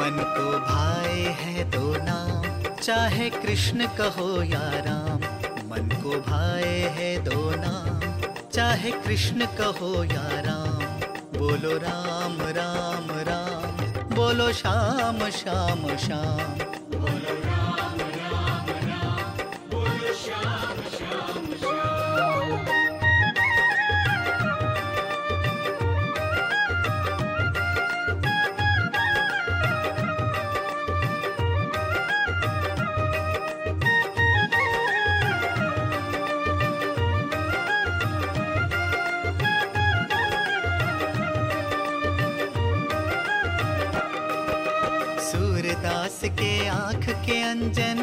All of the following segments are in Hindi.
मन को भाए है दो नाम। चाहे कृष्ण कहो या राम, मन को भाए है दो नाम। चाहे कृष्ण कहो या राम, बोलो राम राम राम। बोलो श्याम श्याम श्याम। सूरदास के आँख के अंजन।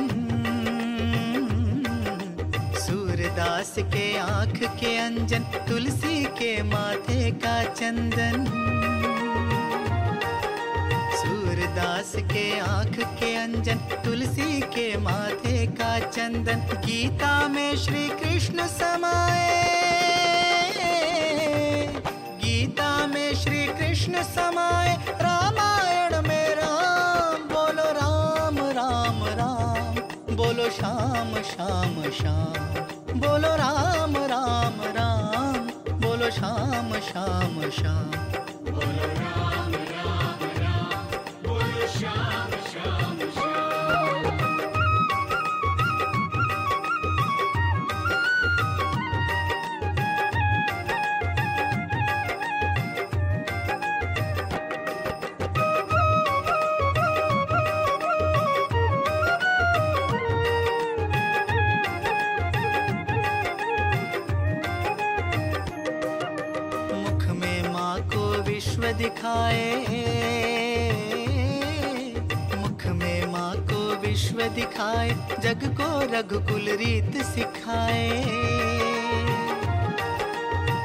सूरदास के आँख के अंजन, तुलसी के माथे का चंदन। सूरदास के आँख के अंजन, तुलसी के माथे का चंदन। गीता में श्री कृष्ण समाए राम बोलो श्याम श्याम श्याम बोलो राम राम राम बोलो श्याम श्याम श्याम विश्व दिखाए मुख में माँ को विश्व दिखाए, जग को रघुकुल रीत सिखाए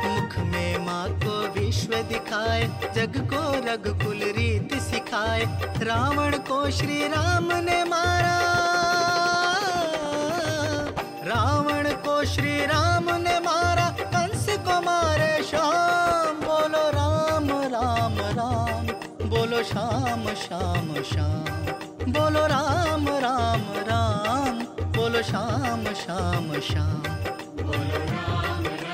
मुख में माँ को विश्व दिखाए, जग को रघुकुल रीत सिखाए रावण को श्री राम ने मारा, रावण को श्री राम ने श्याम बोलो राम राम राम। बोलो श्याम श्याम श्याम मीरा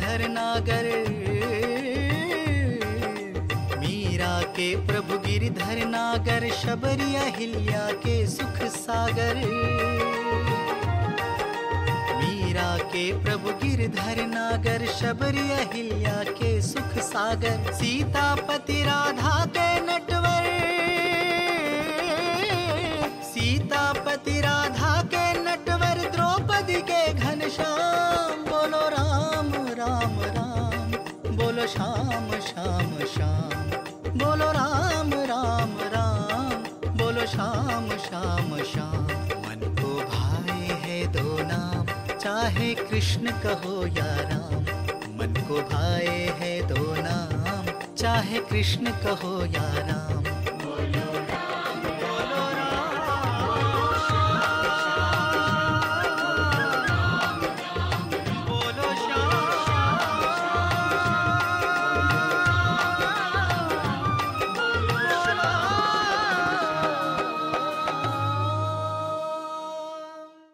प्रभु नागर मीरा के प्रभु गिरधर नागर शबरी अहिल्या के सुख सागर। मीरा के प्रभु गिरधर नागर शबरी अहिल्या के सुख सागर। सीतापति राधा के नटवर। सीतापति राधा के नटवर, द्रौपदी के घनश्याम। श्याम श्याम। बोलो राम राम राम। बोलो श्याम श्याम श्याम। मन को भाए है दो नाम। चाहे कृष्ण कहो या राम। मन को भाए है दो नाम। चाहे कृष्ण कहो या राम।